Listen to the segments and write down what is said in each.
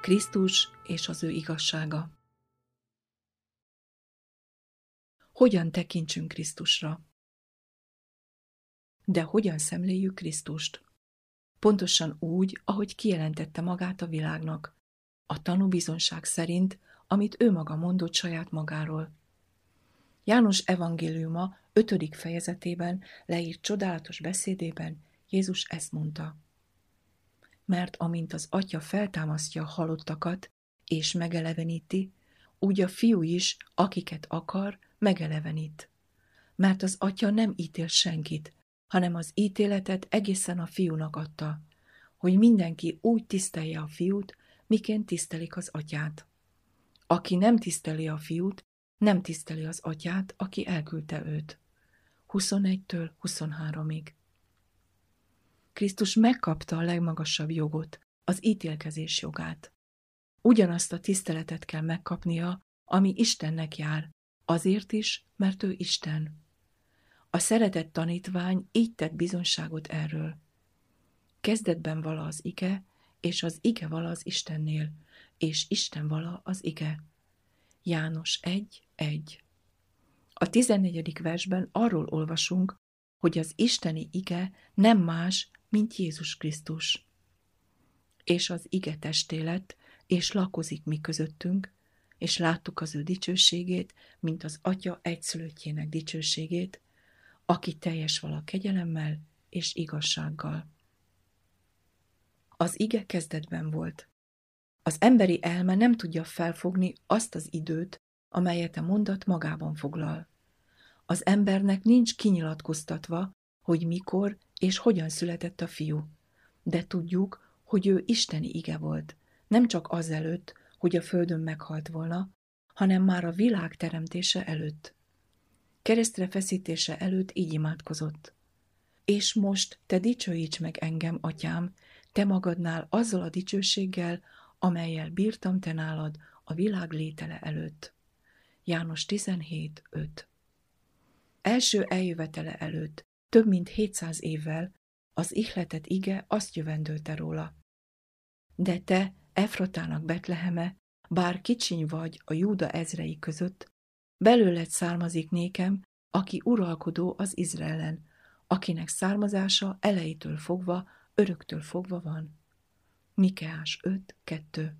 Krisztus és az ő igazsága. Hogyan tekintsünk Krisztusra? De hogyan szemléljük Krisztust? Pontosan úgy, ahogy kijelentette magát a világnak, a tanúbizonság szerint, amit ő maga mondott saját magáról. János evangéliuma ötödik fejezetében leírt csodálatos beszédében Jézus ezt mondta. Mert amint az atya feltámasztja a halottakat és megeleveníti, úgy a fiú is, akiket akar, megelevenít. Mert az atya nem ítél senkit, hanem az ítéletet egészen a fiúnak adta, hogy mindenki úgy tisztelje a fiút, miként tisztelik az atyát. Aki nem tiszteli a fiút, nem tiszteli az atyát, aki elküldte őt. 21-től 23-ig. Krisztus megkapta a legmagasabb jogot, az ítélkezés jogát. Ugyanazt a tiszteletet kell megkapnia, ami Istennek jár, azért is, mert ő Isten. A szeretett tanítvány így tett bizonságot erről. Kezdetben vala az ige, és az ige vala az Istennél, és Isten vala az ige. János 1, 1 A tizennegyedik versben arról olvasunk, hogy az isteni ige nem más, mint Jézus Krisztus. És az ige testé és lakozik mi közöttünk, és láttuk az ő dicsőségét, mint az Atya egyszülöttjének dicsőségét, aki teljes vala kegyelemmel és igazsággal. Az ige kezdetben volt. Az emberi elme nem tudja felfogni azt az időt, amelyet a mondat magában foglal. Az embernek nincs kinyilatkoztatva, hogy mikor és hogyan született a fiú, de tudjuk, hogy ő isteni ige volt, nem csak azelőtt, hogy a földön meghalt volna, hanem már a világ teremtése előtt. Keresztre feszítése előtt így imádkozott. És most te dicsőíts meg engem, atyám, te magadnál azzal a dicsőséggel, amelyel bírtam te nálad a világ létele előtt. János 17, 5 Első eljövetele előtt, több mint 700 évvel, az ihletet ige azt jövendőlte róla. De te, Efratának Betleheme, bár kicsiny vagy a Júda ezrei között, belőled származik nékem, aki uralkodó az Izraelen, akinek származása elejétől fogva, öröktől fogva van. Mikeás 5, 2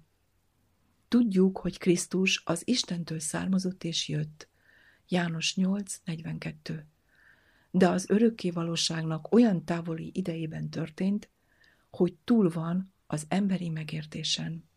Tudjuk, hogy Krisztus az Istentől származott és jött. János 8, 42 De az örökké valóságnak olyan távoli idejében történt, hogy túl van az emberi megértésen.